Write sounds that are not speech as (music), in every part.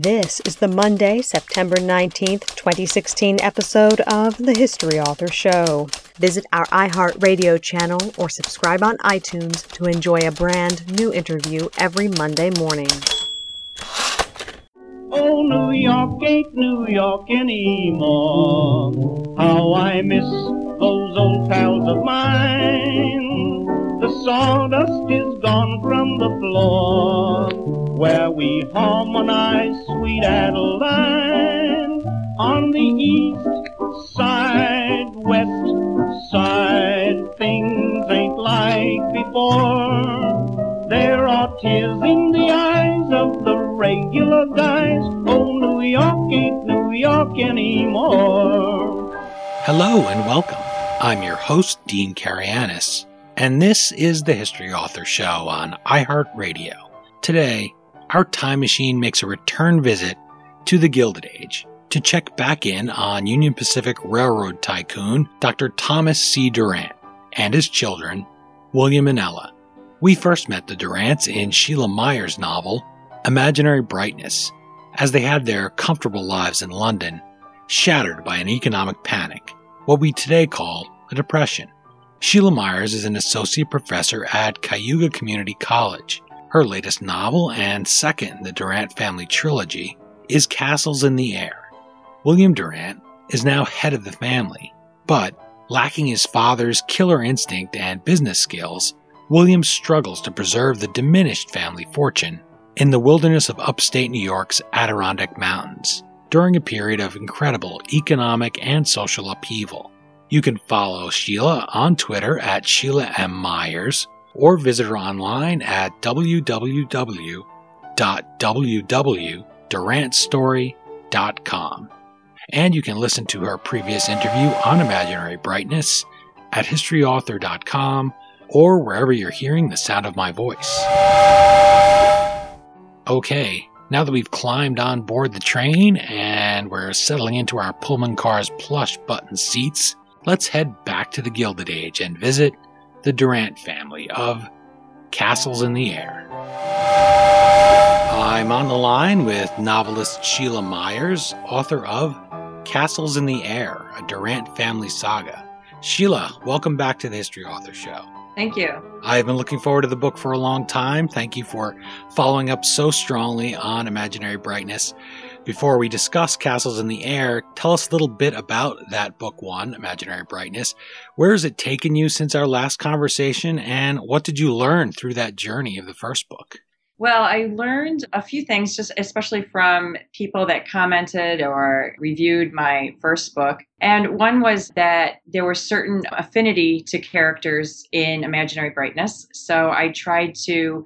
This is the Monday, September 19th, 2016 episode of The History Author Show. Visit our iHeartRadio channel or subscribe on iTunes to enjoy a brand new interview every Monday morning. Oh, New York ain't New York anymore. How I miss those old pals of mine. The sawdust is gone from the floor where we harmonize sweet Adeline on the east side, west side. Things ain't like before. There are tears in the eyes of the regular guys. Oh, New York ain't New York anymore. Hello and welcome. I'm your host, Dean Karayanis, and this is the History Author Show on iHeartRadio. Today, our time machine makes a return visit to the Gilded Age to check back in on Union Pacific Railroad tycoon Dr. Thomas C. Durant and his children, William and Ella. We first met the Durants in Sheila Myers' novel, Imaginary Brightness, as they had their comfortable lives in London shattered by an economic panic, what we today call a depression. Sheila Myers is an associate professor at Cayuga Community College. Her latest novel and second in the Durant family trilogy is Castles in the Air. William Durant is now head of the family, but lacking his father's killer instinct and business skills, William struggles to preserve the diminished family fortune in the wilderness of upstate New York's Adirondack Mountains during a period of incredible economic and social upheaval. You can follow Sheila on Twitter at Sheila M. Myers or visit her online at www.www.durantstory.com. And you can listen to her previous interview on Imaginary Brightness at historyauthor.com or wherever you're hearing the sound of my voice. Okay, now that we've climbed on board the train and we're settling into our Pullman car's plush button seats, let's head back to the Gilded Age and visit the Durant family of Castles in the Air. I'm on the line with novelist Sheila Myers, author of Castles in the Air, a Durant family saga. Sheila, welcome back to the History Author Show. Thank you. I've been looking forward to the book for a long time. Thank you for following up so strongly on Imaginary Brightness. Before we discuss Castles in the Air, tell us a little bit about that book one, Imaginary Brightness. Where has it taken you since our last conversation, and what did you learn through that journey of the first book? Well, I learned a few things, just especially from people that commented or reviewed my first book. And one was that there were certain affinity to characters in Imaginary Brightness. So I tried to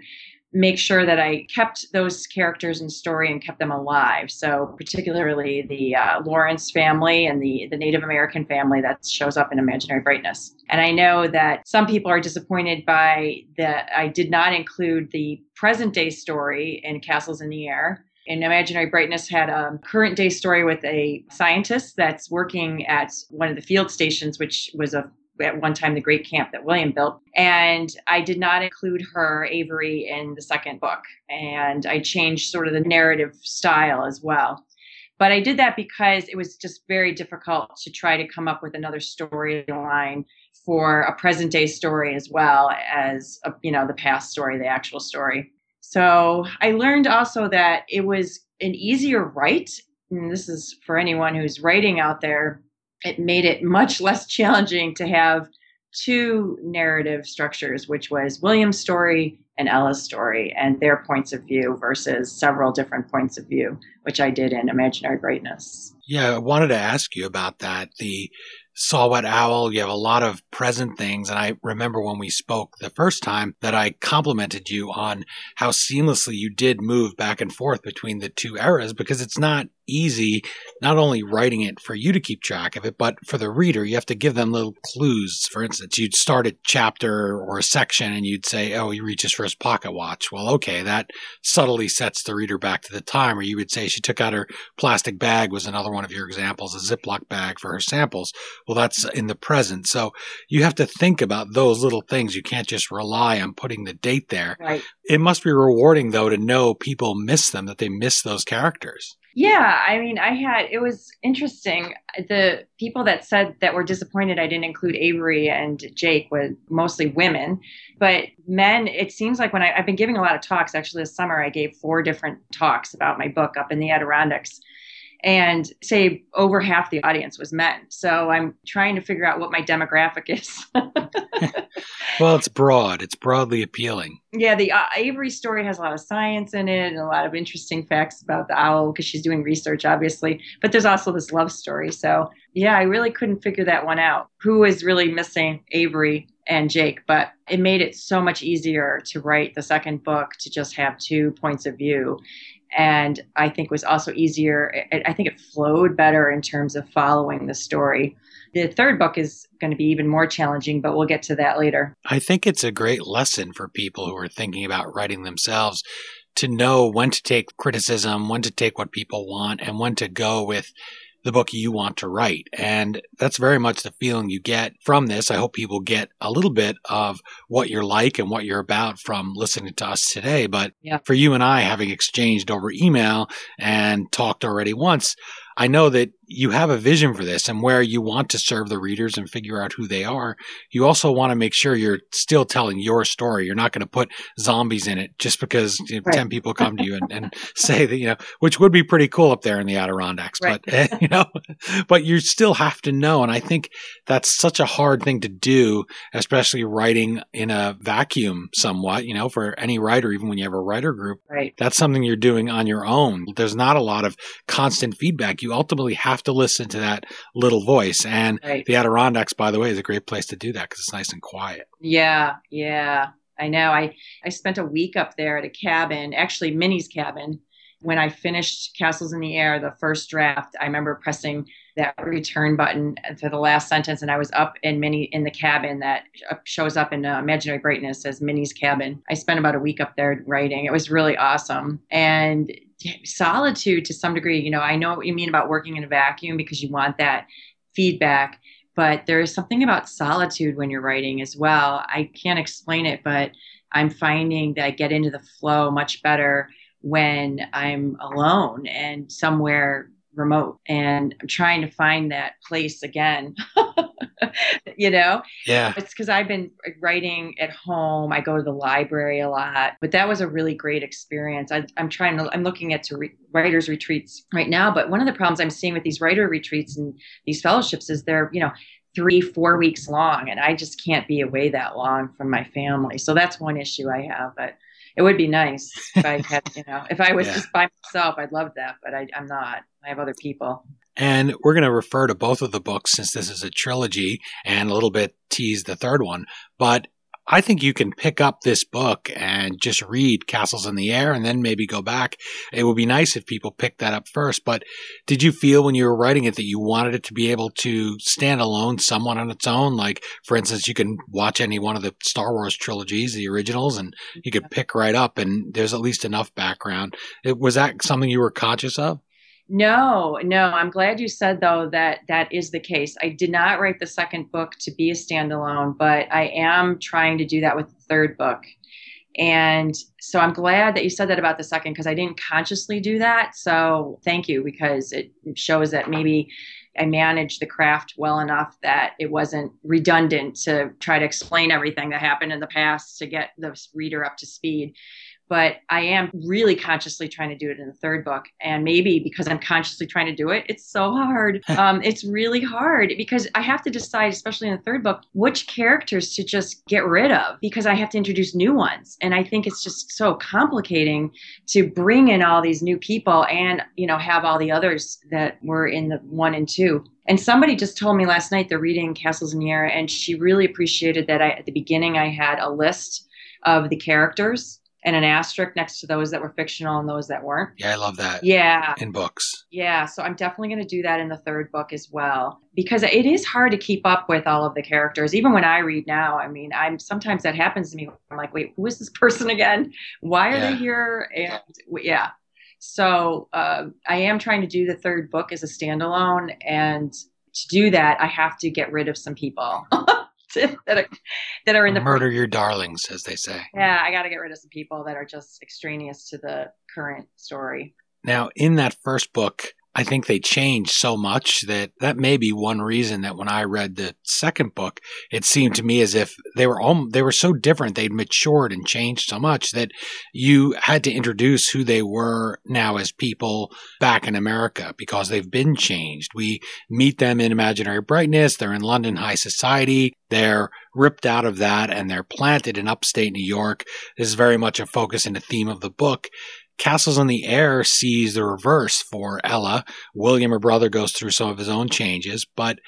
make sure that I kept those characters and story and kept them alive. So particularly the uh, Lawrence family and the the Native American family that shows up in Imaginary Brightness. And I know that some people are disappointed by that I did not include the present day story in Castles in the Air. And Imaginary Brightness had a current day story with a scientist that's working at one of the field stations, which was a at one time the great camp that William built. And I did not include her, Avery, in the second book. And I changed sort of the narrative style as well. But I did that because it was just very difficult to try to come up with another storyline for a present day story as well as a, you know the past story, the actual story. So I learned also that it was an easier write. And this is for anyone who's writing out there it made it much less challenging to have two narrative structures, which was William's story and Ella's story, and their points of view versus several different points of view, which I did in Imaginary Brightness. Yeah, I wanted to ask you about that. The Saw-Whet Owl, you have a lot of present things. And I remember when we spoke the first time that I complimented you on how seamlessly you did move back and forth between the two eras because it's not easy not only writing it for you to keep track of it, but for the reader, you have to give them little clues. For instance, you'd start a chapter or a section and you'd say, Oh, he reaches for his pocket watch. Well, okay, that subtly sets the reader back to the time. Or you would say she took out her plastic bag was another one of your examples, a Ziploc bag for her samples. Well, that's in the present. So you have to think about those little things. You can't just rely on putting the date there. Right. It must be rewarding though to know people miss them, that they miss those characters. Yeah, I mean, I had it was interesting. The people that said that were disappointed I didn't include Avery and Jake were mostly women, but men. It seems like when I, I've been giving a lot of talks. Actually, this summer I gave four different talks about my book up in the Adirondacks, and say over half the audience was men. So I'm trying to figure out what my demographic is. (laughs) well, it's broad. It's broadly appealing. Yeah, the uh, Avery story has a lot of science in it and a lot of interesting facts about the owl because she's doing research, obviously. But there's also this love story. So yeah, I really couldn't figure that one out. Who is really missing Avery and Jake? But it made it so much easier to write the second book to just have two points of view and I think was also easier. I think it flowed better in terms of following the story. The third book is going to be even more challenging, but we'll get to that later. I think it's a great lesson for people who are thinking about writing themselves to know when to take criticism, when to take what people want, and when to go with the book you want to write. And that's very much the feeling you get from this. I hope people get a little bit of what you're like and what you're about from listening to us today. But yeah. for you and I, having exchanged over email and talked already once, I know that you have a vision for this and where you want to serve the readers and figure out who they are. You also want to make sure you're still telling your story. You're not going to put zombies in it just because you know, right. 10 people come to you and, and, (laughs) say that, you know, which would be pretty cool up there in the Adirondacks. Right. But, (laughs) you know, but you still have to know. And I think that's such a hard thing to do, especially writing in a vacuum somewhat, you know, for any writer, even when you have a writer group. Right. That's something you're doing on your own. There's not a lot of constant feedback you ultimately have to listen to that little voice. And right. the Adirondacks, by the way, is a great place to do that because it's nice and quiet. Yeah, yeah. I know. I, I spent a week up there at a cabin, actually Minnie's cabin. When I finished Castles in the Air, the first draft, I remember pressing that return button for the last sentence, and I was up in Minnie in the cabin that shows up in uh, Imaginary Brightness as Minnie's cabin. I spent about a week up there writing. It was really awesome, and solitude to some degree. You know, I know what you mean about working in a vacuum because you want that feedback, but there is something about solitude when you're writing as well. I can't explain it, but I'm finding that I get into the flow much better when I'm alone and somewhere remote and I'm trying to find that place again. (laughs) you know? Yeah. It's because I've been writing at home. I go to the library a lot, but that was a really great experience. I, am trying to, I'm looking at to re- writers retreats right now, but one of the problems I'm seeing with these writer retreats and these fellowships is they're, you know, three, four weeks long, and I just can't be away that long from my family. So that's one issue I have, but it would be nice if I had, you know, if I was yeah. just by myself, I'd love that, but I, I'm not. I have other people. And we're going to refer to both of the books since this is a trilogy and a little bit tease the third one. But I think you can pick up this book and just read Castles in the Air and then maybe go back. It would be nice if people picked that up first. But did you feel when you were writing it that you wanted it to be able to stand alone somewhat on its own? Like, for instance, you can watch any one of the Star Wars trilogies, the originals, and you could pick right up and there's at least enough background. It, was that something you were conscious of? No, no. I'm glad you said though that that is the case. I did not write the second book to be a standalone, but I am trying to do that with the third book. And so I'm glad that you said that about the second because I didn't consciously do that. So thank you because it shows that maybe I managed the craft well enough that it wasn't redundant to try to explain everything that happened in the past to get the reader up to speed but I am really consciously trying to do it in the third book. And maybe because I'm consciously trying to do it, it's so hard. (laughs) um, it's really hard because I have to decide, especially in the third book, which characters to just get rid of because I have to introduce new ones. And I think it's just so complicating to bring in all these new people and, you know, have all the others that were in the one and two. And somebody just told me last night they're reading Castles in the Air, and she really appreciated that I, at the beginning I had a list of the characters and an asterisk next to those that were fictional and those that weren't. Yeah, I love that. Yeah. In books. Yeah. So I'm definitely going to do that in the third book as well because it is hard to keep up with all of the characters. Even when I read now, I mean, I'm sometimes that happens to me. I'm like, wait, who is this person again? Why are Yeah. they here? And yeah. So uh, I am trying to do the third book as a standalone. And to do that, I have to get rid of some people. (laughs) (laughs) that, are, that are in the Murder your darlings, as they say. yeah, I got to get rid of some people that are just extraneous to the current story. Now, in that first book, I think they changed so much that that may be one reason that when I read the second book, it seemed to me as if they were all they were so different. They'd matured and changed so much that you had to introduce who they were now as people back in America because they've been changed. We meet them in Imaginary Brightness. They're in London high society. They're ripped out of that and they're planted in upstate New York. This is very much a focus and a theme of the book. Castles in the Air sees the reverse for Ella. William, her brother, goes through some of his own changes, but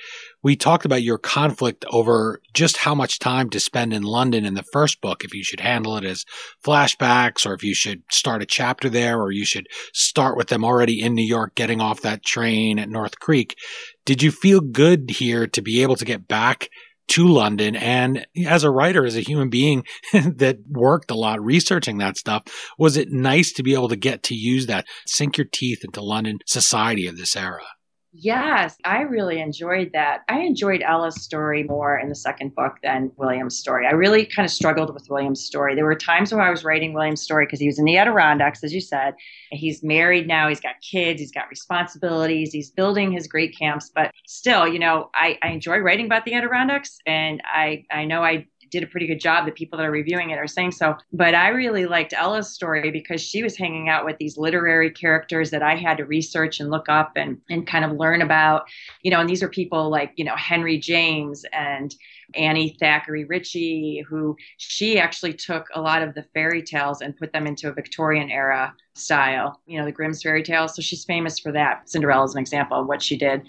we talked about your conflict over just how much time to spend in London in the first book, if you should handle it as flashbacks, or if you should start a chapter there, or you should start with them already in New York, getting off that train at North Creek. Did you feel good here to be able to get back to London. And as a writer, as a human being (laughs) that worked a lot researching that stuff, was it nice to be able to get to use that, sink your teeth into London society of this era? Yes, I really enjoyed that. I enjoyed Ella's story more in the second book than William's story. I really kind of struggled with William's story. There were times where I was writing William's story because he was in the Adirondacks, as you said. He's married now, he's got kids, he's got responsibilities, he's building his great camps. But still, you know, I, I enjoy writing about the Adirondacks, and I, I know I did a pretty good job. The people that are reviewing it are saying so. But I really liked Ella's story because she was hanging out with these literary characters that I had to research and look up and, and kind of learn about. You know, and these are people like, you know, Henry James and Annie Thackeray Ritchie, who she actually took a lot of the fairy tales and put them into a Victorian era style, you know, the Grimm's fairy tales. So she's famous for that. Cinderella is an example of what she did.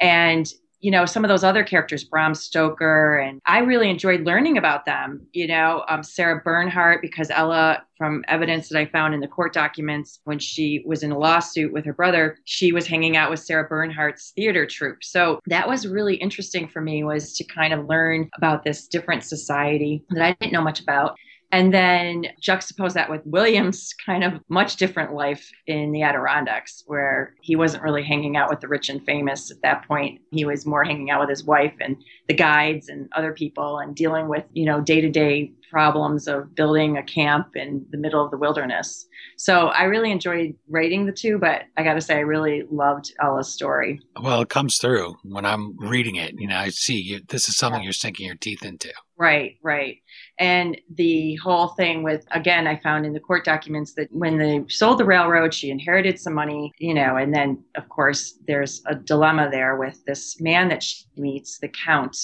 And you know some of those other characters bram stoker and i really enjoyed learning about them you know um, sarah bernhardt because ella from evidence that i found in the court documents when she was in a lawsuit with her brother she was hanging out with sarah bernhardt's theater troupe. So that was really interesting for me was to kind of learn about this different society that i didn't know much about and then juxtapose that with William's kind of much different life in the Adirondacks, where he wasn't really hanging out with the rich and famous at that point. He was more hanging out with his wife and the guides and other people and dealing with, you know, day to day problems of building a camp in the middle of the wilderness. So I really enjoyed writing the two, but I got to say, I really loved Ella's story. Well, it comes through when I'm reading it. You know, I see you, this is something you're sinking your teeth into. Right, right. And the whole thing with, again, I found in the court documents that when they sold the railroad, she inherited some money, you know, and then, of course, there's a dilemma there with this man that she meets, the Count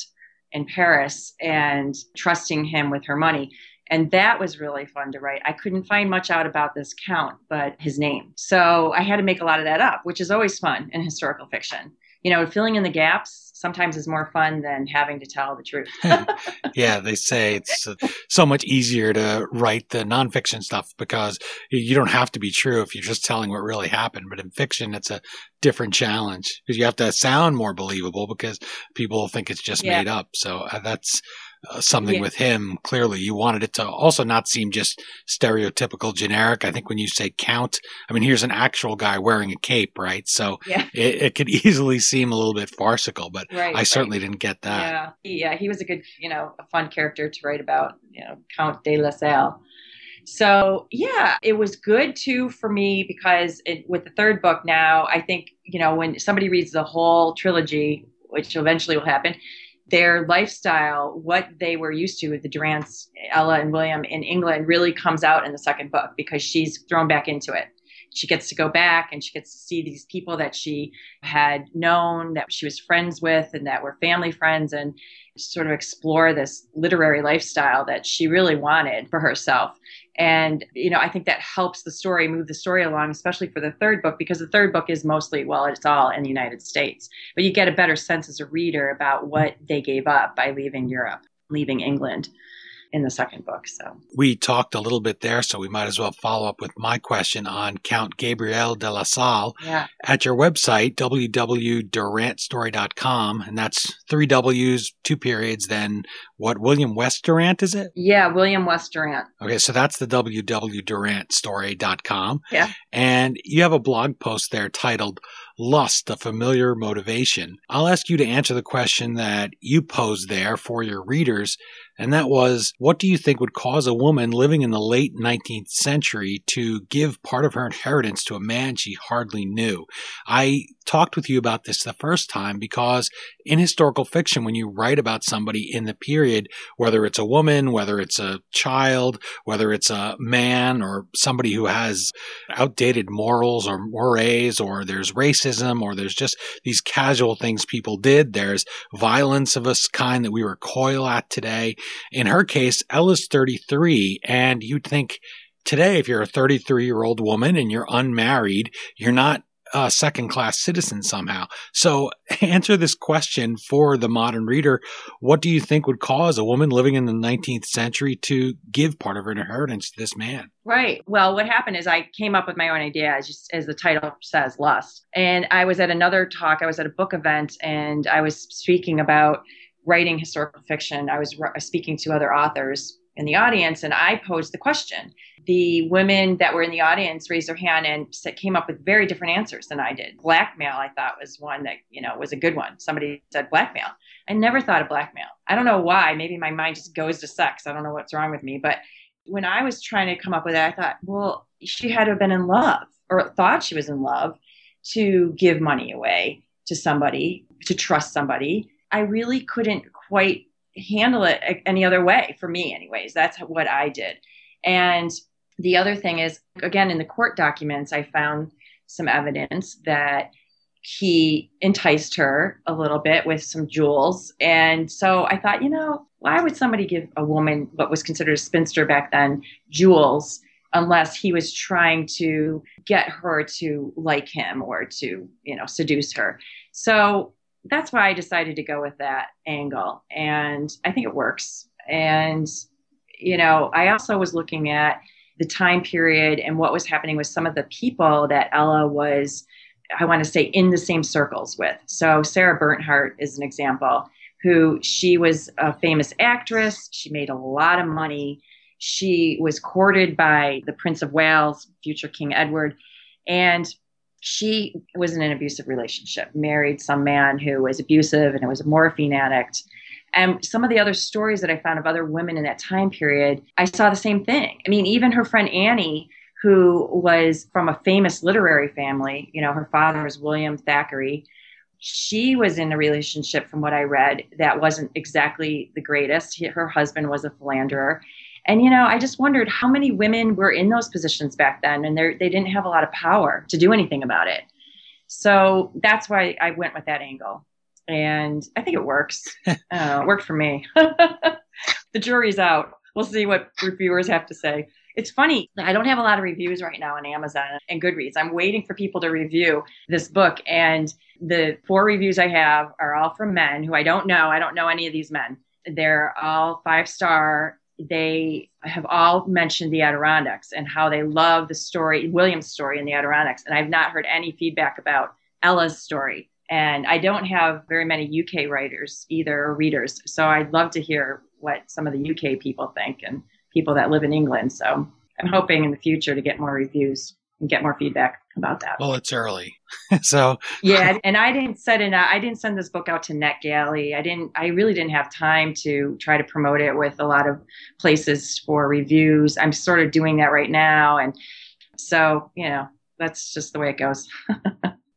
in Paris, and trusting him with her money. And that was really fun to write. I couldn't find much out about this count, but his name. So I had to make a lot of that up, which is always fun in historical fiction. You know, filling in the gaps sometimes is more fun than having to tell the truth. (laughs) yeah, they say it's uh, so much easier to write the nonfiction stuff because you don't have to be true if you're just telling what really happened. But in fiction, it's a different challenge because you have to sound more believable because people think it's just Yeah. made up. So uh, that's uh, something Yeah. with him. Clearly, you wanted it to also not seem just stereotypical, generic. I think when you say count, I mean, here's an actual guy wearing a cape, right? So yeah. (laughs) it, it could (laughs) easily seem a little bit farcical, but Right. I certainly didn't get that. Yeah, he, yeah, he was a good, you know, a fun character to write about, you know, Count de la Salle. So yeah, it was good too for me because it, with the third book now, I think you know when somebody reads the whole trilogy, which eventually will happen, their lifestyle, what they were used to with the Durants, Ella and William in England, really comes out in the second book because she's thrown back into it. She gets to go back and she gets to see these people that she had known, that she was friends with, and that were family friends, and sort of explore this literary lifestyle that she really wanted for herself. And, you know, I think that helps the story move the story along, especially for the third book, because the third book is mostly, well, it's all in the United States. But you get a better sense as a reader about what they gave up by leaving Europe, leaving England. In the second book. So we talked a little bit there, so we might as well follow up with my question on Count Gabriel de la Salle. Yeah. At your website, www.durantstory.com, and that's three W's, two periods, then what, William West Durant, is it? Yeah, William West Durant. Okay, so that's the www.durantstory.com. Yeah. And you have a blog post there titled Lust, a Familiar Motivation. I'll ask you to answer the question that you posed there for your readers and that was what do you think would cause a woman living in the late 19th century to give part of her inheritance to a man she hardly knew? I talked with you about this the first time because in historical fiction, when you write about somebody in the period, whether it's a woman, whether it's a child, whether it's a man or somebody who has outdated morals or mores, or there's racism, or there's just these casual things people did, there's violence of a kind that we recoil at today. In her case, Ella's 33, and you'd think today, if you're a 33 year old woman and you're unmarried, you're not a second class citizen somehow. So (laughs) answer this question for the modern reader. What do you think would cause a woman living in the 19th century to give part of her inheritance to this man? Right. Well, what happened is I came up with my own idea, as, just, as the title says, lust. And I was at another talk, I was at a book event, and I was speaking about writing historical fiction, I was speaking to other authors in the audience, and I posed the question. The women that were in the audience raised their hand and came up with very different answers than I did. Blackmail, I thought, was one that you know was a good one. Somebody said blackmail. I never thought of blackmail. I don't know why. Maybe my mind just goes to sex. I don't know what's wrong with me. But when I was trying to come up with it, I thought, well, she had to have been in love or thought she was in love to give money away to somebody, to trust somebody I really couldn't quite handle it any other way for me, anyways. That's what I did. And the other thing is, again, in the court documents, I found some evidence that he enticed her a little bit with some jewels. And so I thought, you know, why would somebody give a woman what was considered a spinster back then jewels unless he was trying to get her to like him or to, you know, seduce her? So that's why I decided to go with that angle. And I think it works. And, you know, I also was looking at the time period and what was happening with some of the people that Ella was, I want to say, in the same circles with. So Sarah Bernhardt is an example who she was a famous actress. She made a lot of money. She was courted by the Prince of Wales, future King Edward. And she was in an abusive relationship, married some man who was abusive and it was a morphine addict. And some of the other stories that I found of other women in that time period, I saw the same thing. I mean, even her friend Annie, who was from a famous literary family, you know, her father was William Thackeray. She was in a relationship, from what I read, that wasn't exactly the greatest. Her husband was a philanderer. And you know, I just wondered how many women were in those positions back then, and they they didn't have a lot of power to do anything about it. So that's why I went with that angle, and I think it works. (laughs) uh, it worked for me. (laughs) the jury's out. We'll see what reviewers have to say. It's funny. I don't have a lot of reviews right now on Amazon and Goodreads. I'm waiting for people to review this book, and the four reviews I have are all from men who I don't know. I don't know any of these men. They're all five star they have all mentioned the Adirondacks and how they love the story, William's story in the Adirondacks. And I've not heard any feedback about Ella's story. And I don't have very many UK writers either or readers. So I'd love to hear what some of the UK people think and people that live in England. So I'm hoping in the future to get more reviews and get more feedback about that. Well, it's early, (laughs) so yeah. And I didn't send it. I didn't send this book out to NetGalley. I didn't. I really didn't have time to try to promote it with a lot of places for reviews. I'm sort of doing that right now, and so you know that's just the way it goes. (laughs)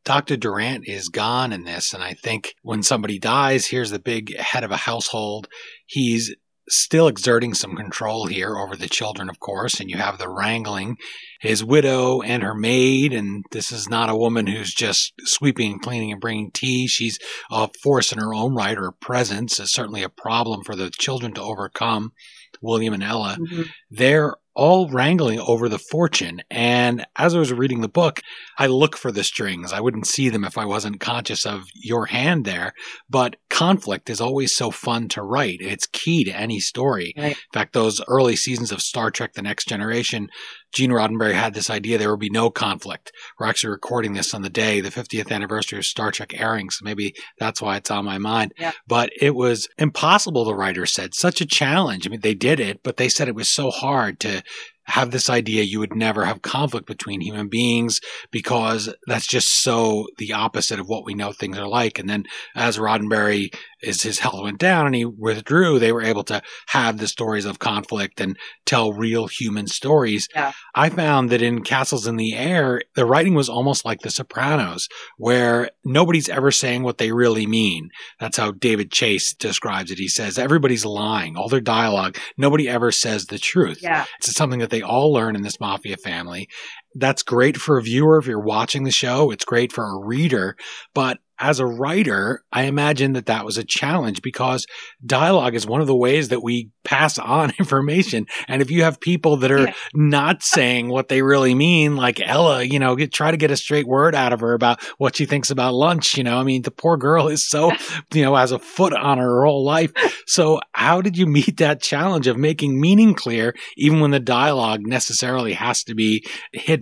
Dr. Durant is gone in this. And I think when somebody dies, here's the big head of a household. He's still exerting some control here over the children, of course, and you have the wrangling. His widow and her maid, and this is not a woman who's just sweeping and cleaning and bringing tea. She's a force in her own right. Her presence is certainly a problem for the children to overcome. William and Ella, mm-hmm. they're all wrangling over the fortune. And as I was reading the book, I look for the strings. I wouldn't see them if I wasn't conscious of your hand there. But conflict is always so fun to write. It's key to any story. Right. In fact, those early seasons of Star Trek The Next Generation, Gene Roddenberry had this idea there would be no conflict. We're actually recording this on the day, the 50th anniversary of Star Trek airing, so maybe that's why it's on my mind. Yeah. But it was impossible, the writer said. Such a challenge. I mean, they did it, but they said it was so hard to have this idea you would never have conflict between human beings because that's just so the opposite of what we know things are like. And then as Roddenberry, as his health went down and he withdrew, they were able to have the stories of conflict and tell real human stories. Yeah. I found that in Castles in the Air, the writing was almost like The Sopranos, where nobody's ever saying what they really mean. That's how David Chase describes it. He says everybody's lying, all their dialogue, nobody ever says the truth. Yeah. It's something that they all learn in this mafia family. That's great for a viewer if you're watching the show. It's great for a reader. But as a writer, I imagine that that was a challenge because dialogue is one of the ways that we pass on (laughs) information. And if you have people that are Yeah. not saying what they really mean, like Ella, you know, get, try to get a straight word out of her about what she thinks about lunch. You know, I mean, the poor girl is so, (laughs) you know, has a foot on her whole life. So how did you meet that challenge of making meaning clear, even when the dialogue necessarily has to be hidden?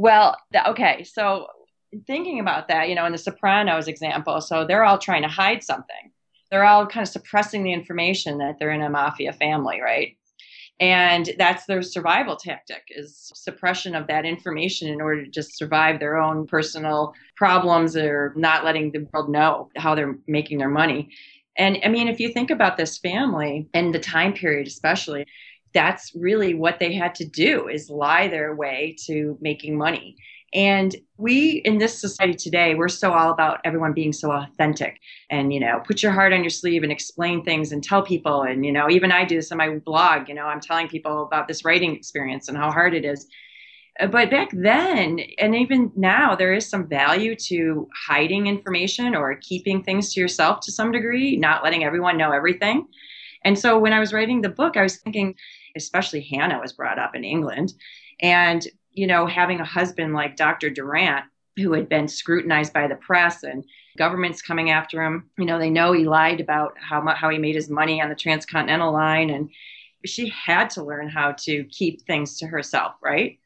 Well, th- okay. So thinking about that, you know, in the Sopranos example, so they're all trying to hide something. They're all kind of suppressing the information that they're in a mafia family, right? And that's their survival tactic is suppression of that information in order to just survive their own personal problems or not letting the world know how they're making their money. And I mean, if you think about this family and the time period, especially, that's really what they had to do is lie their way to making money. And we in this society today, we're so all about everyone being so authentic and, you know, put your heart on your sleeve and explain things and tell people. And, you know, even I do this on my blog, you know, I'm telling people about this writing experience and how hard it is. Uh, But back then, and even now, there is some value to hiding information or keeping things to yourself to some degree, not letting everyone know everything. And so when I was writing the book, I was thinking, especially Hannah was brought up in England. And you know, having a husband like Dr. Durant, who had been scrutinized by the press and governments coming after him, you know, they know he lied about how how he made his money on the transcontinental line, and she had to learn how to keep things to herself, right?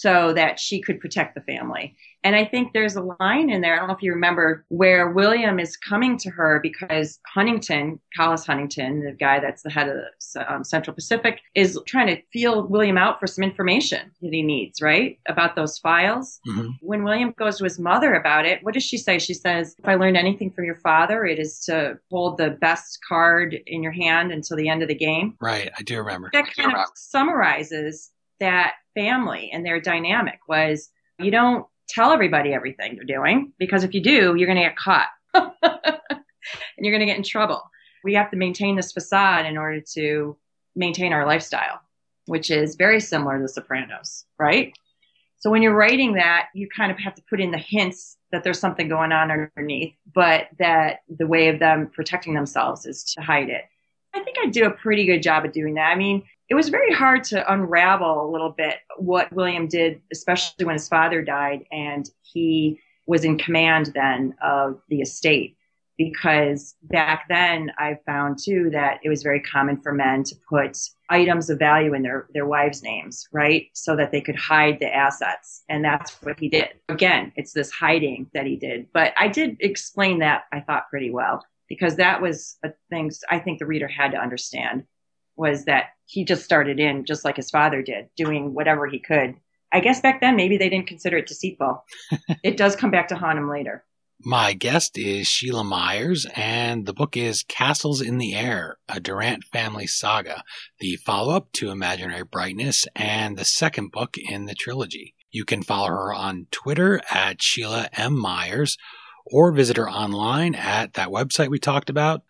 So that she could protect the family. And I think there's a line in there, I don't know if you remember, where William is coming to her because Huntington, Collis Huntington, the guy that's the head of the um, Central Pacific, is trying to feel William out for some information that he needs, right? About those files. Mhm. When William goes to his mother about it, what does she say? She says, If I learned anything from your father, it is to hold the best card in your hand until the end of the game Right. I do remember. that kind of summarizes that family and their dynamic was you don't tell everybody everything you're doing because if you do you're going to get caught. (laughs) And you're going to get in trouble. We have to maintain this facade in order to maintain our lifestyle which is very similar to the sopranos right? So when you're writing that you kind of have to put in the hints that there's something going on underneath but that the way of them protecting themselves is to hide it. I think I do a pretty good job of doing that. I mean, it was very hard to unravel a little bit what William did, especially when his father died and he was in command then of the estate. Because back then I found too that it was very common for men to put items of value in their, their wives' names, right? So that they could hide the assets. And that's what he did. Again, it's this hiding that he did. But I did explain that, I thought, pretty well because that was a thing I think the reader had to understand was that he just started in just like his father did, doing whatever he could. I guess back then maybe they didn't consider it deceitful. (laughs) it does come back to haunt him later. My guest is Sheila Myers, and the book is Castles in the Air, a Durant family saga, the follow up to Imaginary Brightness, and the second book in the trilogy. You can follow her on Twitter at Sheila M. Myers or visit her online at that website we talked about,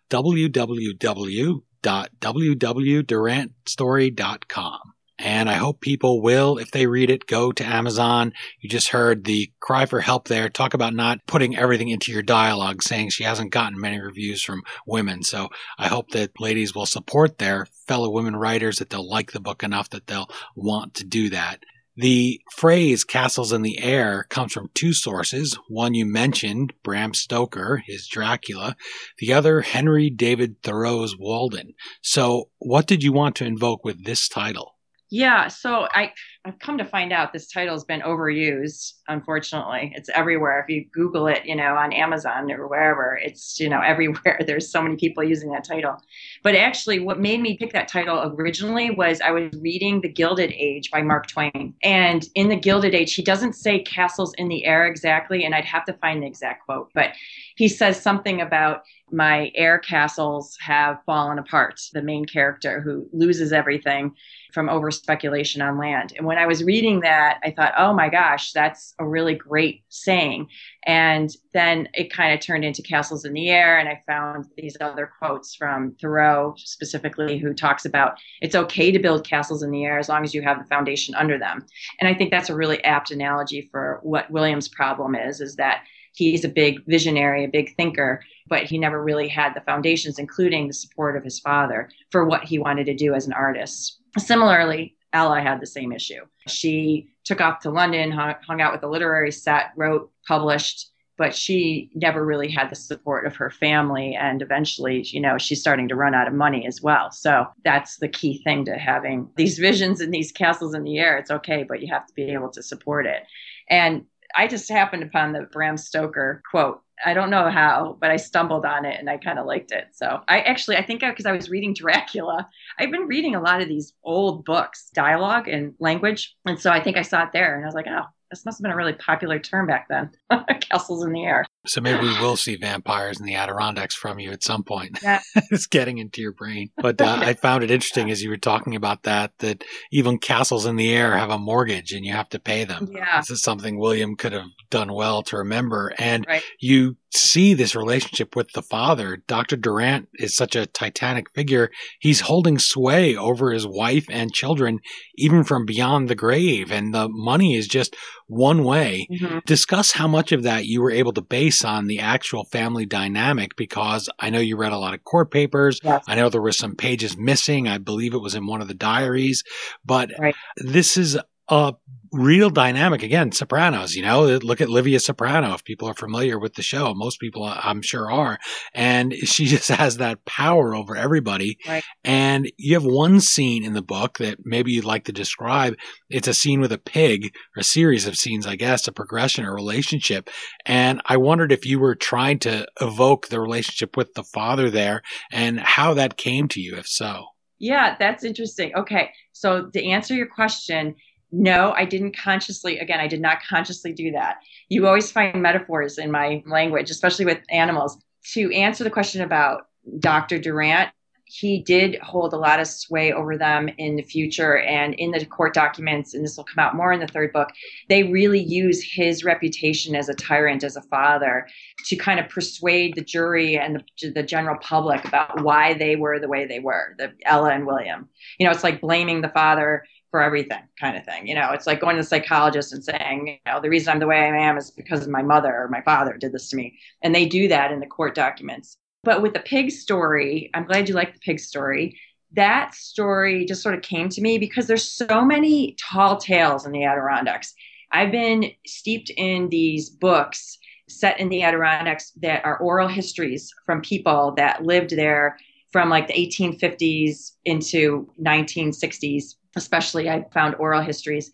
www.www.durantstory.com. And I hope people will, if they read it, go to Amazon. You just heard the cry for help there. Talk about not putting everything into your dialogue, saying she hasn't gotten many reviews from women. So I hope that ladies will support their fellow women writers, that they'll like the book enough that they'll want to do that. The phrase castles in the air comes from two sources. One you mentioned, Bram Stoker, his Dracula. The other, Henry David Thoreau's Walden. So what did you want to invoke with this title? Yeah, so I I've come to find out this title's been overused. Unfortunately, it's everywhere. If you Google it, you know, on Amazon or wherever, it's you know (laughs) everywhere. There's so many people using that title. But actually, what made me pick that title originally was I was reading The Gilded Age by Mark Twain, and in The Gilded Age, he doesn't say castles in the air exactly, and I'd have to find the exact quote, but he says something about my air castles have fallen apart. The main character who loses everything from over speculation on land. And when I was reading that, I thought, oh my gosh, that's a really great saying. And then it kind of turned into castles in the air. And I found these other quotes from Thoreau specifically, who talks about it's okay to build castles in the air as long as you have the foundation under them. And I think that's a really apt analogy for what William's problem is, is that he's a big visionary, a big thinker, but he never really had the foundations, including the support of his father, for what he wanted to do as an artist. Similarly, Ella had the same issue. She took off to London, hung, out with a literary set, wrote, published, but she never really had the support of her family. And eventually, you know, she's starting to run out of money as well. So that's the key thing to having these (laughs) visions and these castles in the air. It's okay, but you have to be able to support it. And I just happened upon the Bram Stoker quote I don't know how, but I stumbled on it and I kind of liked it. So I actually, I think because I, I was reading Dracula, I've been reading a lot of these old books, dialogue and language. And so I think I saw it there and I was like, oh, this must have been a really popular term back then. (laughs) Castles in the air. So maybe we will see vampires in the Adirondacks from you at some point. Yeah. (laughs) it's getting into your brain. But uh, I found it interesting as you were talking about that, that even castles in the air have a mortgage and you have to pay them. Yeah. This is something William could have done well to remember. And right. you see this relationship with the father. Dr. Durant is such a titanic figure. He's holding sway over his wife and children, even from beyond the grave. And the money is just one way. Mm-hmm. Discuss how much of that you were able to base on the actual family dynamic because I know you read a lot of court papers. Yes. I know there were some pages missing. I believe it was in one of the diaries, but Right. this is a real dynamic again sopranos you know look at livia soprano if people are familiar with the show most people uh, i'm sure are and (laughs) she just has that power over everybody Right. and you have one scene in the book that maybe you'd like to describe it's a scene with a pig or a series of scenes i guess a progression a relationship and i wondered if you were trying to evoke the relationship with the father there and how that came to you if so Yeah, that's interesting. Okay. So to answer your question, no, I didn't consciously, again, I did not consciously do that. You always find metaphors in my language, especially with animals. To answer the question about Dr. Durant, he did hold a lot of sway over them in the future and in the court documents, and this will come out more in the third book. They really use his reputation as a tyrant, as a father, to kind of persuade the jury and the, the general public about why they were the way they were, the Ella and William. You know, it's like blaming the father for everything kind of thing. You know, it's like going to the psychologist and saying, you know, the reason I'm the way I am is because my mother or my father did this to me. And they do that in the court documents. But with the pig story, I'm glad you like the pig story. That story just sort of came to me because there's so many tall tales in the Adirondacks. I've been steeped in these books set in the Adirondacks that are oral histories from people that lived there from like the 1850s into 1960s especially i found oral histories.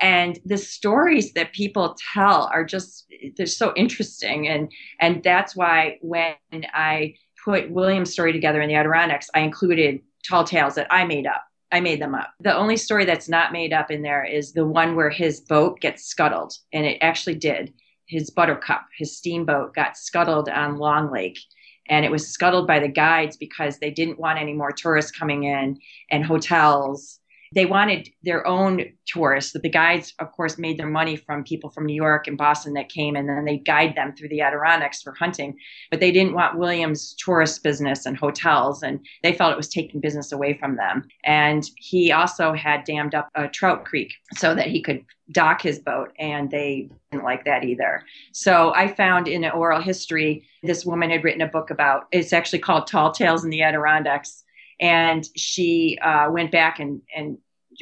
And the stories that people tell are just they're so interesting. And and that's why when i put william's story together in the adirondacks i included tall tales that i made up. I made them up. The only story that's not made up in there is the one where his boat gets scuttled and it actually did. His buttercup his steamboat got scuttled on long lake and it was scuttled by the guides because they didn't want any more tourists coming in and hotels they wanted their own tourists. The guides, of course, made their money from people from New York and Boston that came, and then they guide them through the Adirondacks for hunting. But they didn't want William's tourist business and hotels, and they felt it was taking business away from them. And he also had dammed up a trout creek so that he could dock his boat, and they didn't like that either. So I found in oral history, this woman had written a book about. It's actually called Tall Tales in the Adirondacks and she uh, went back and, and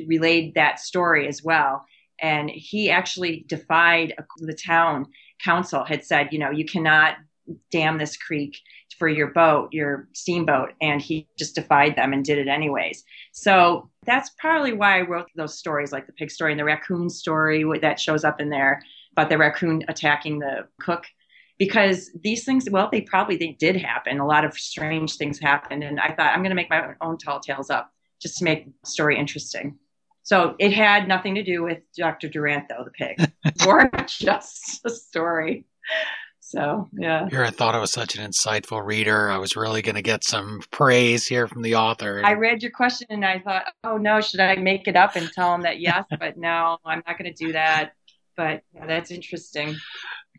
relayed that story as well. And he actually defied the town council, had said, you know, you cannot dam this creek for your boat, your steamboat. And he just defied them and did it anyways. So that's probably why I wrote those stories, like the pig story and the raccoon story that shows up in there about the raccoon attacking the cook because these things well they probably they did happen. A lot of strange things happened and i thought i'm going to make my own tall tales up just to make the story interesting. So it had nothing to do with dr durant though the pig. (laughs) Or just a story. So yeah. Here i thought i was such an insightful reader. I was really going to get some praise here from the author. I read your question and i thought oh no should i make it up and tell him that yes but no i'm not going to do that. But yeah, that's interesting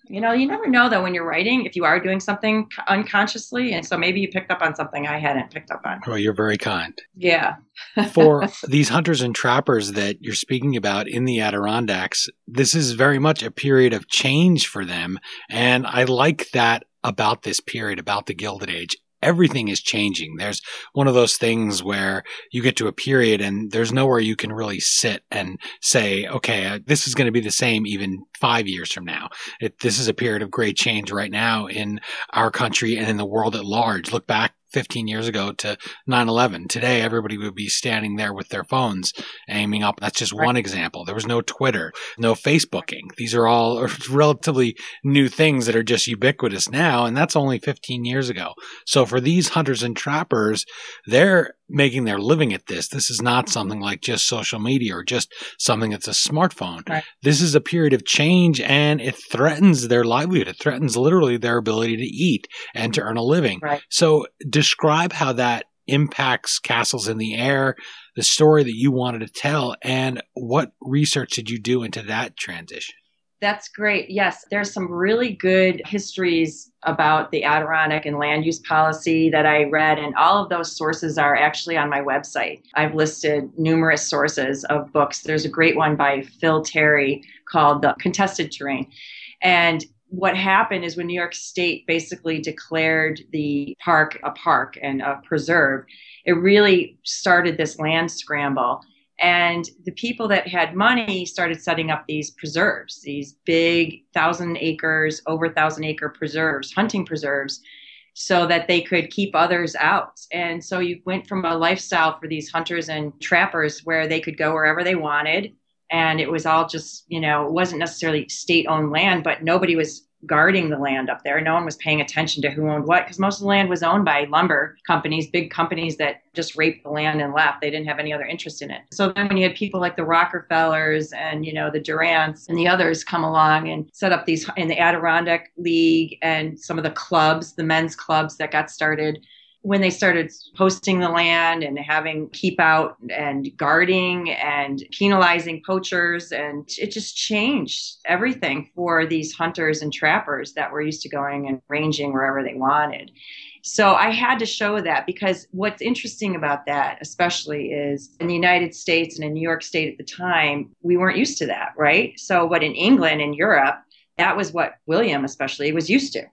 you know, you never know though when you're writing if you are doing something unconsciously, and so maybe you picked up on something I hadn't picked up on. Well, you're very kind. Yeah. (laughs) For these hunters and trappers that you're speaking about in the Adirondacks, this is very much a period of change for them, and I like that about this period, about the Gilded Age everything is changing. There's one of those things where you get to a period and there's nowhere you can really sit and say, okay, uh, this is going to be the same even five years from now. It, this is a period of great change right now in our country and in the world at large. Look back 15 years ago to 9-11 today everybody would be standing there with their phones aiming up. That's just one example. There was no twitter no facebooking these are all (laughs) relatively new things that are just ubiquitous now and that's only 15 years ago. So for these hunters and trappers they're making their living at this this is not something like just social media or just something that's a smartphone right. this is a period of change and it threatens their livelihood it threatens literally their ability to eat and to earn a living right. so describe how that impacts castles in the air, the story that you wanted to tell, and what research did you do into that transition? That's great. Yes, there's some really good histories about the Adirondack and land use policy that I read, and all of those sources are actually on my website. I've listed numerous sources of books. There's a great one by Phil Terrie called The Contested Terrain. And what happened is when New York State basically declared the park a park and a preserve, it really started this land scramble. And the people that had money started setting up these preserves, these big thousand acres, over thousand acre preserves, hunting preserves, so that they could keep others out. And so you went from a lifestyle for these hunters and trappers where they could go wherever they wanted and it was all just you know it wasn't necessarily state owned land but nobody was guarding the land up there. No one was paying attention to who owned what because most of the land was owned by lumber companies big companies that just raped the land and left. They didn't have any other interest in it. So then when you had people like the rockefellers and you know the durants and the others come along and set up these in the adirondack league and some of the clubs the men's clubs that got started when they started posting the land and having keep out and guarding and penalizing poachers and it just changed everything for these hunters and trappers that were used to going and ranging wherever they wanted. So i had to show that because what's interesting about that especially is in the united states and in new york state at the time we weren't used to that right? So but in england and europe that was what william especially was used to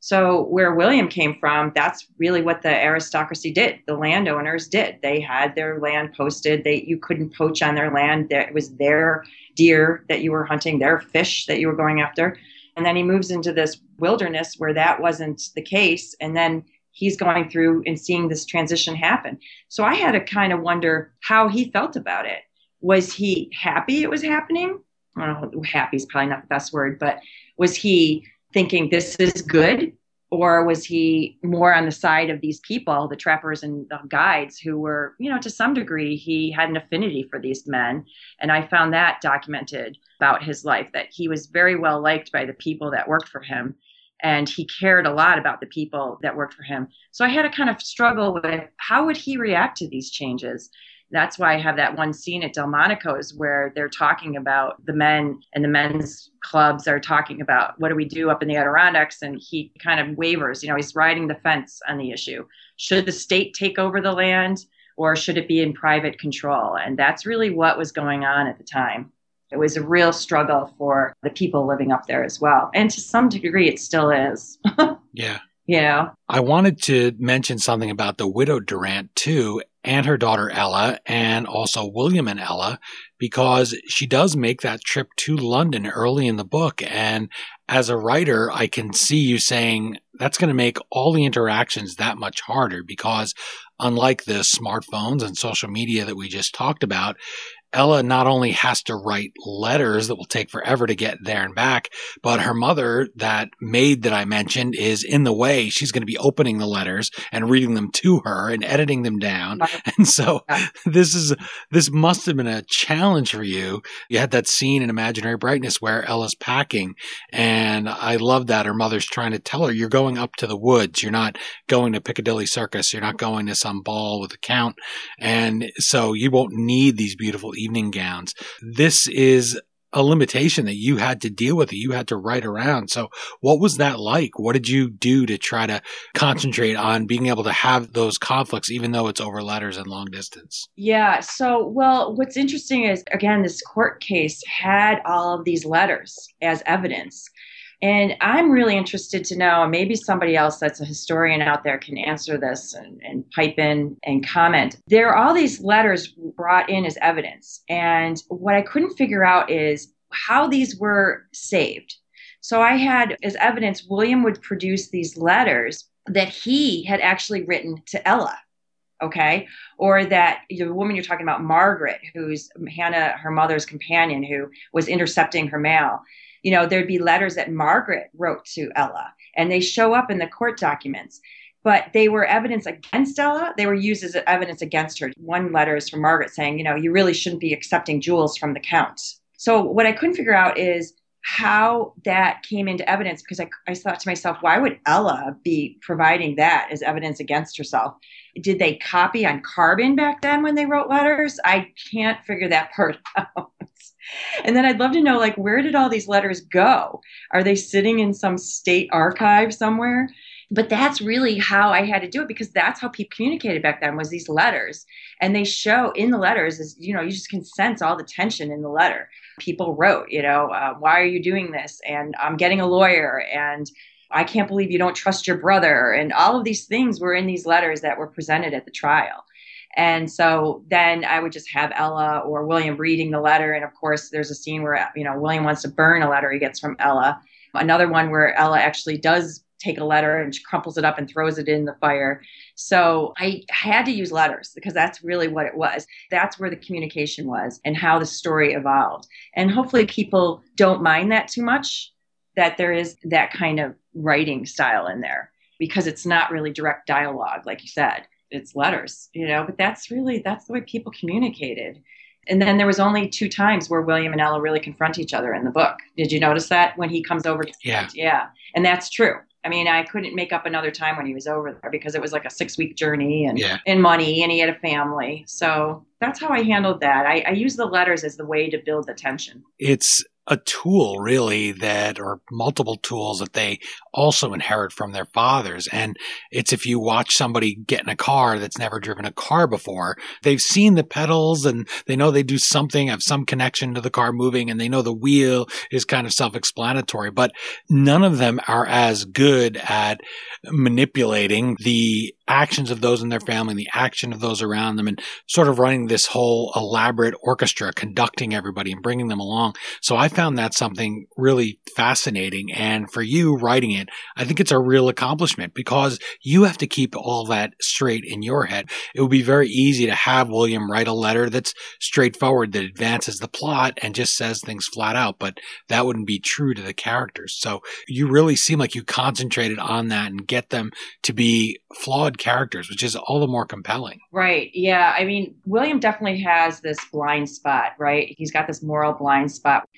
so where William came from, that's really what the aristocracy did. The landowners did. They had their land posted. They you couldn't poach on their land. It was their deer that you were hunting, their fish that you were going after. And then he moves into this wilderness where that wasn't the case. And then he's going through and seeing this transition happen. So I had to kind of wonder how he felt about it. Was he happy it was happening? I don't know, happy is probably not the best word, but was he thinking this is good? Or was he more on the side of these people, the trappers and the guides, who were, you know, to some degree, he had an affinity for these men. And I found that documented about his life, that he was very well liked by the people that worked for him. And he cared a lot about the people that worked for him. So I had to kind of struggle with how would he react to these changes? That's why I have that one scene at Delmonico's where they're talking about the men and the men's clubs are talking about what do we do up in the Adirondacks, and he kind of wavers. You know, he's riding the fence on the issue. Should the state take over the land, or should it be in private control? And that's really what was going on at the time. It was a real struggle for the people living up there as well, and to some degree, it still is. (laughs) yeah. Yeah. I wanted to mention something about the widow Durant too, and her daughter Ella, and also William and Ella, because she does make that trip to London early in the book. And as a writer, I can see you saying that's going to make all the interactions that much harder because unlike the smartphones and social media that we just talked about, Ella not only has to write letters that will take forever to get there and back, but her mother, that maid that I mentioned, is in the way. She's going to be opening the letters and reading them to her and editing them down. (laughs) And so this is, this must have been a challenge for you. You had that scene in Imaginary Brightness where Ella's packing. And I love that her mother's trying to tell her, you're going up to the woods. You're not going to Piccadilly Circus. You're not going to some ball with a count. And so you won't need these beautiful evening gowns. This is a limitation that you had to deal with, that you had to write around. So what was that like? What did you do to try to concentrate on being able to have those conflicts, even though it's over letters and long distance? Yeah. So, well, what's interesting is, again, this court case had all of these letters as evidence. And I'm really interested to know, and maybe somebody else that's a historian out there can answer this and, and, pipe in and comment. There are all these letters brought in as evidence. And what I couldn't figure out is how these were saved. So I had as evidence, William would produce these letters that he had actually written to Ella. Okay. Or that the woman you're talking about, Margaret, who's Hannah, her mother's companion, who was intercepting her mail you know, there'd be letters that Margaret wrote to Ella, and they show up in the court documents. But they were evidence against Ella. They were used as evidence against her. One letter is from Margaret saying, you know, you really shouldn't be accepting jewels from the count. So what I couldn't figure out is how that came into evidence because I, I thought to myself, why would Ella be providing that as evidence against herself? Did they copy on carbon back then when they wrote letters? I can't figure that part (laughs) out. And then I'd love to know, like, where did all these letters go? Are they sitting in some state archive somewhere? But that's really how I had to do it because that's how people communicated back then was these letters. And they show in the letters is, you know, you just can sense all the tension in the letter. People wrote, you know, uh, why are you doing this? And I'm getting a lawyer and I can't believe you don't trust your brother. And all of these things were in these letters that were presented at the trial. And so then I would just have Ella or William reading the letter. And of course, there's a scene where, you know, William wants to burn a letter he gets from Ella. Another one where Ella actually does take a letter and she crumples it up and throws it in the fire. So I had to use letters because that's really what it was. That's where the communication was and how the story evolved. And hopefully people don't mind that too much, that there is that kind of writing style in there because it's not really direct dialogue, like you said it's letters, you know, but that's really that's the way people communicated. And then there was only two times where William and Ella really confront each other in the book. Did you notice that when he comes over? To yeah, yeah, and that's true. I mean, I couldn't make up another time when he was over there because it was like a six week journey and yeah. and money, and he had a family. So that's how I handled that. I, I use the letters as the way to build the tension. It's a tool really that or multiple tools that they also inherit from their fathers and it's if you watch somebody get in a car that's never driven a car before they've seen the pedals and they know they do something have some connection to the car moving and they know the wheel is kind of self-explanatory but none of them are as good at manipulating the actions of those in their family, the action of those around them, and sort of running this whole elaborate orchestra, conducting everybody and bringing them along. So I found that something really fascinating. And for you writing it, I think it's a real accomplishment because you have to keep all that straight in your head. It would be very easy to have William write a letter that's straightforward, that advances the plot and just says things flat out, but that wouldn't be true to the characters. So you really seem like you concentrated on that and get them to be flawed characters, which is all the more compelling. Right. Yeah. I mean, William definitely has this blind spot, right? He's got this moral blind spot.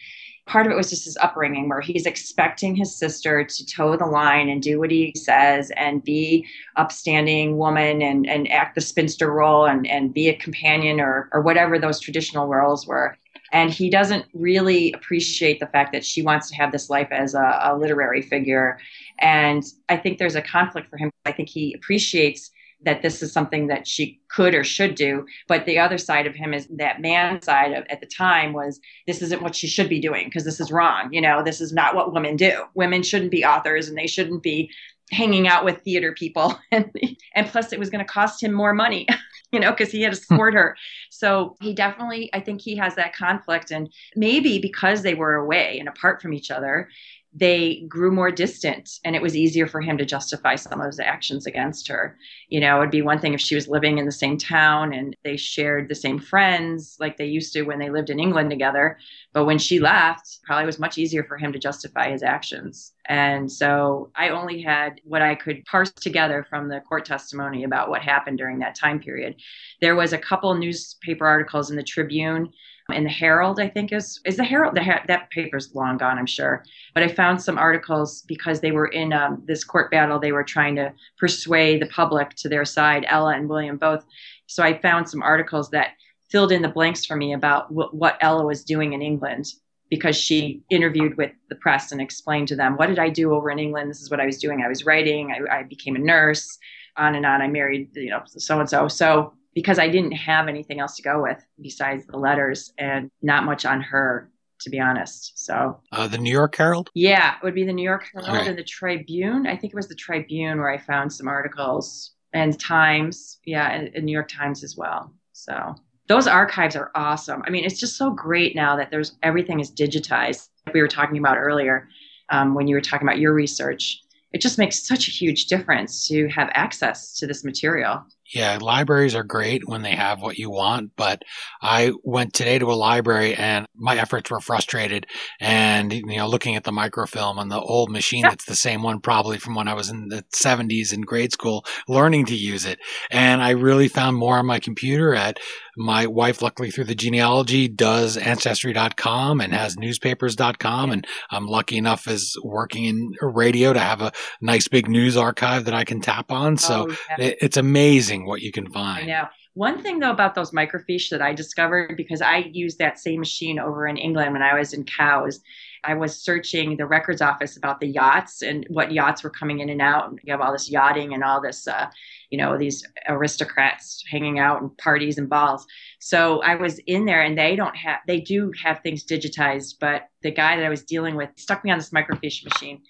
Part of it was just his upbringing where he's expecting his sister to toe the line and do what he says and be upstanding woman and, and act the spinster role and, and be a companion or, or whatever those traditional roles were. And he doesn't really appreciate the fact that she wants to have this life as a, a literary figure. And i think there's a conflict for him. I think he appreciates that this is something that she could or should do. But the other side of him is that man side of at the time was this isn't what she should be doing because this is wrong. You know, this is not what women do. Women shouldn't be authors and they shouldn't be hanging out with theater people. (laughs) and, and plus, it was going to cost him more money. (laughs) you know, because he had to support her. So he definitely, I think he has that conflict. And maybe because they were away and apart from each other, they grew more distant and it was easier for him to justify some of his actions against her. You know, it'd be one thing if she was living in the same town and they shared the same friends like they used to when they lived in England together. But when she left, probably was much easier for him to justify his actions. And so I only had what I could parse together from the court testimony about what happened during that time period. There was a couple newspaper articles in the Tribune in the Herald, I think is is the Herald. The, that paper's long gone, I'm sure. But I found some articles because they were in um, this court battle. They were trying to persuade the public to their side, Ella and William both. So I found some articles that filled in the blanks for me about w- what Ella was doing in England because she interviewed with the press and explained to them what did I do over in England. This is what I was doing. I was writing. I, I became a nurse. On and on. I married, you know, so and so. So because I didn't have anything else to go with besides the letters and not much on her, to be honest. So, uh, the New York Herald? Yeah, it would be the New York Herald right. and the Tribune. I think it was the Tribune where I found some articles and Times. Yeah, and, and New York Times as well. So, those archives are awesome. I mean, it's just so great now that there's everything is digitized. Like we were talking about earlier um, when you were talking about your research. It just makes such a huge difference to have access to this material. Yeah, libraries are great when they have what you want, but I went today to a library and my efforts were frustrated. And, you know, looking at the microfilm on the old machine, it's the same one probably from when I was in the 70s in grade school, learning to use it. And I really found more on my computer at my wife, luckily through the genealogy, does ancestry.com and has newspapers.com. And I'm lucky enough as working in radio to have a nice big news archive that I can tap on. So oh, yeah. it's amazing what you can find. Know. One thing though about those microfiche that I discovered because I used that same machine over in England when I was in Cowes. I was searching the records office about the yachts and what yachts were coming in and out. You have all this yachting and all this, uh, you know, these aristocrats hanging out and parties and balls. So I was in there and they don't have, they do have things digitized, but the guy that I was dealing with stuck me on this microfiche machine.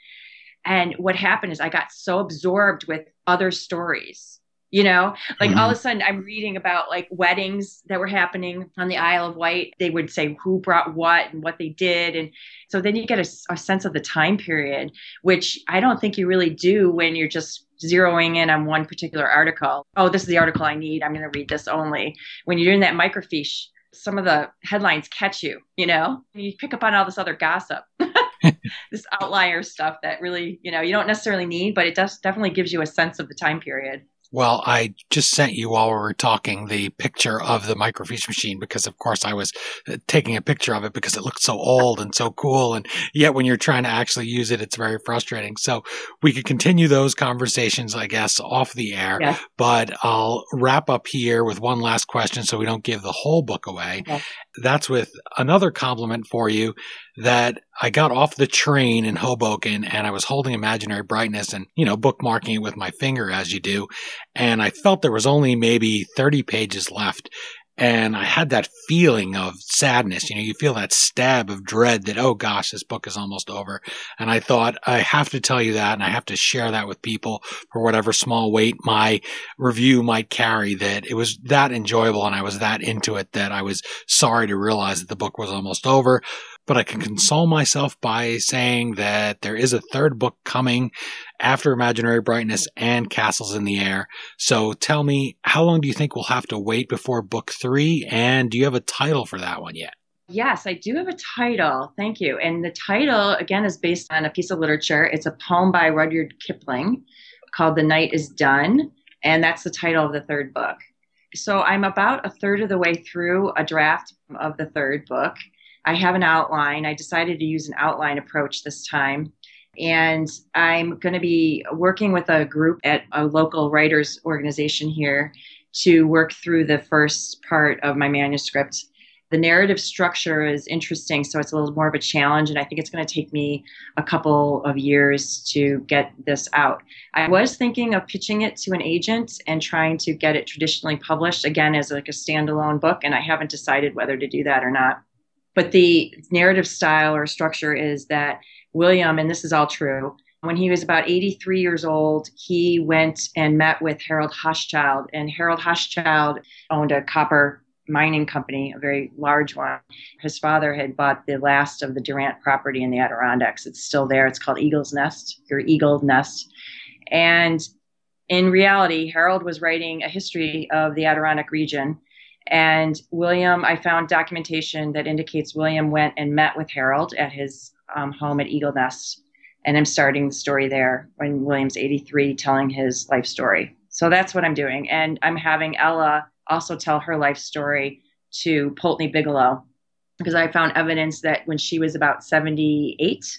And what happened is I got so absorbed with other stories you know? Like mm-hmm. all of a sudden i'm reading about like weddings that were happening on the isle of wight. They would say who brought what and what they did. And so then you get a, a, sense of the time period which i don't think you really do when you're just zeroing in on one particular article. Oh this is the article i need. I'm going to read this only. When you're doing that microfiche some of the headlines catch you you know? You pick up on all this other gossip (laughs) this outlier stuff that really you know you don't necessarily need but it does definitely gives you a sense of the time period well, I just sent you while we were talking the picture of the microfiche machine because, of course, I was uh, taking a picture of it because it looked so old and so cool. And yet, when you're trying to actually use it, it's very frustrating. So we could continue those conversations, I guess, off the air. Yeah. But I'll wrap up here with one last question so we don't give the whole book away. Yeah. That's with another compliment for you that I got off the train in Hoboken and I was holding Imaginary Brightness and, you know, bookmarking it with my finger as you do. And I felt there was only maybe 30 pages left. And I had that feeling of sadness. You know, you feel that stab of dread that, oh gosh, this book is almost over. And I thought, I have to tell you that and I have to share that with people for whatever small weight my review might carry that it was that enjoyable and I was that into it that I was sorry to realize that the book was almost over but I can console myself by saying that there is a third book coming after Imaginary Brightness and Castles in the Air. So tell me, how long do you think we'll have to wait before book three? And do you have a title for that one yet? Yes, I do have a title. Thank you. And the title, again, is based on a piece of literature. It's a poem by Rudyard Kipling called The Night is Done. And that's the title of the third book. So I'm about a third of the way through a draft of the third book I have an outline. I decided to use an outline approach this time. And I'm going to be working with a group at a local writers organization here to work through the first part of my manuscript. The narrative structure is interesting, so it's a little more of a challenge, and I think it's going to take me a couple of years to get this out. I was thinking of pitching it to an agent and trying to get it traditionally published again as like a standalone book, and I haven't decided whether to do that or not. But the narrative style or structure is that William, and this is all true, when he was about 83 years old, he went and met with Harold Hochschild. And Harold Hochschild owned a copper mining company, a very large one. His father had bought the last of the Durant property in the Adirondacks. It's still there. It's called Eagle's Nest, your Eagle Nest. And in reality, Harold was writing a history of the Adirondack region. And William, I found documentation that indicates William went and met with Harold at his um, home at Eagle Nest. And I'm starting the story there when William's 83, telling his life story. So that's what I'm doing. And I'm having Ella also tell her life story to Pulteney Bigelow because I found evidence that when she was about 78,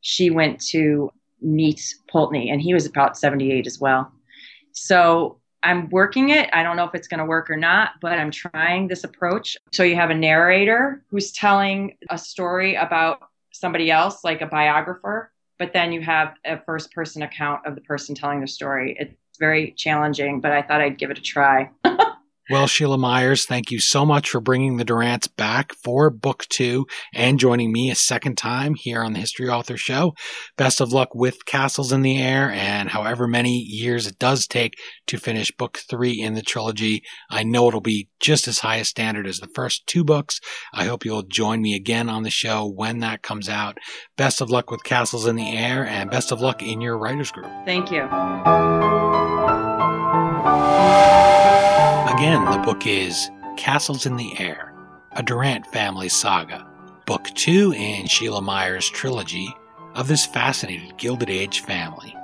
she went to meet Pulteney and he was about 78 as well. So I'm working it. I don't know if it's going to work or not, but I'm trying this approach. So you have a narrator who's telling a story about somebody else, like a biographer, but then you have a first person account of the person telling the story. It's very challenging, but I thought I'd give it a try. (laughs) Well, Sheila Myers, thank you so much for bringing the Durants back for book two and joining me a second time here on the History Author Show. Best of luck with Castles in the Air and however many years it does take to finish book three in the trilogy. I know it'll be just as high a standard as the first two books. I hope you'll join me again on the show when that comes out. Best of luck with Castles in the Air and best of luck in your writers group. Thank you. Again, the book is Castles in the Air, a Durant family saga, book two in Sheila Myers' trilogy of this fascinating Gilded Age family.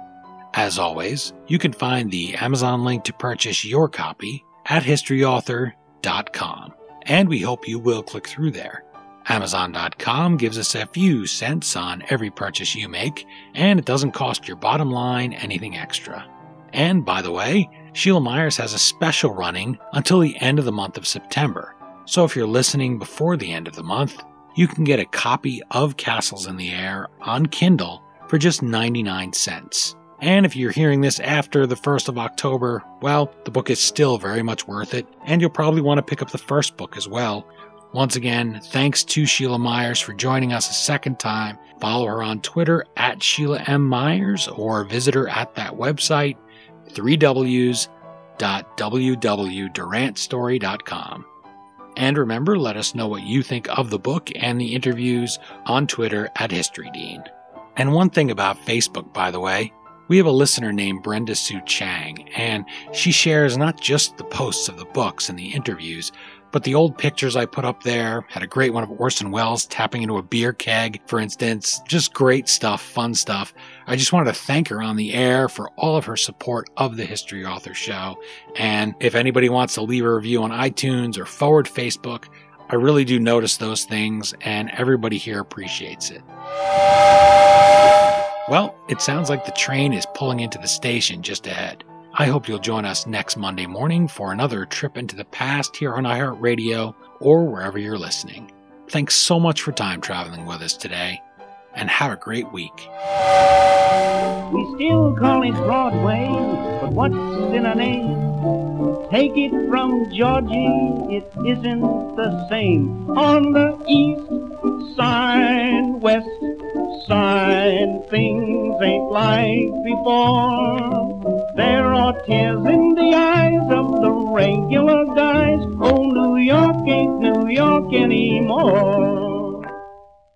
As always, you can find the Amazon link to purchase your copy at historyauthor.com, and we hope you will click through there. Amazon.com gives us a few cents on every purchase you make, and it doesn't cost your bottom line anything extra. And by the way, Sheila Myers has a special running until the end of the month of September. So if you're listening before the end of the month, you can get a copy of Castles in the Air on Kindle for just 99 cents. And if you're hearing this after the 1st of October, well, the book is still very much worth it, and you'll probably want to pick up the first book as well. Once again, thanks to Sheila Myers for joining us a second time. Follow her on Twitter at Sheila M. Myers or visit her at that website, 3ws.www.durantstory.com. And remember, let us know what you think of the book and the interviews on Twitter at HistoryDean. And one thing about Facebook, by the way, we have a listener named Brenda Sue Chang, and she shares not just the posts of the books and the interviews, but the old pictures I put up there had a great one of Orson Welles tapping into a beer keg, for instance. Just great stuff, fun stuff. I just wanted to thank her on the air for all of her support of the History Author Show. And if anybody wants to leave a review on iTunes or forward Facebook, I really do notice those things, and everybody here appreciates it. Well, it sounds like the train is pulling into the station just ahead. I hope you'll join us next Monday morning for another trip into the past here on iHeartRadio or wherever you're listening. Thanks so much for time traveling with us today, and have a great week. We still call it Broadway, but what's in a name? Take it from Georgie, it isn't the same. On the east side, west side, things ain't like before. There are tears in the eyes of the regular guys. Oh, New York ain't New York anymore.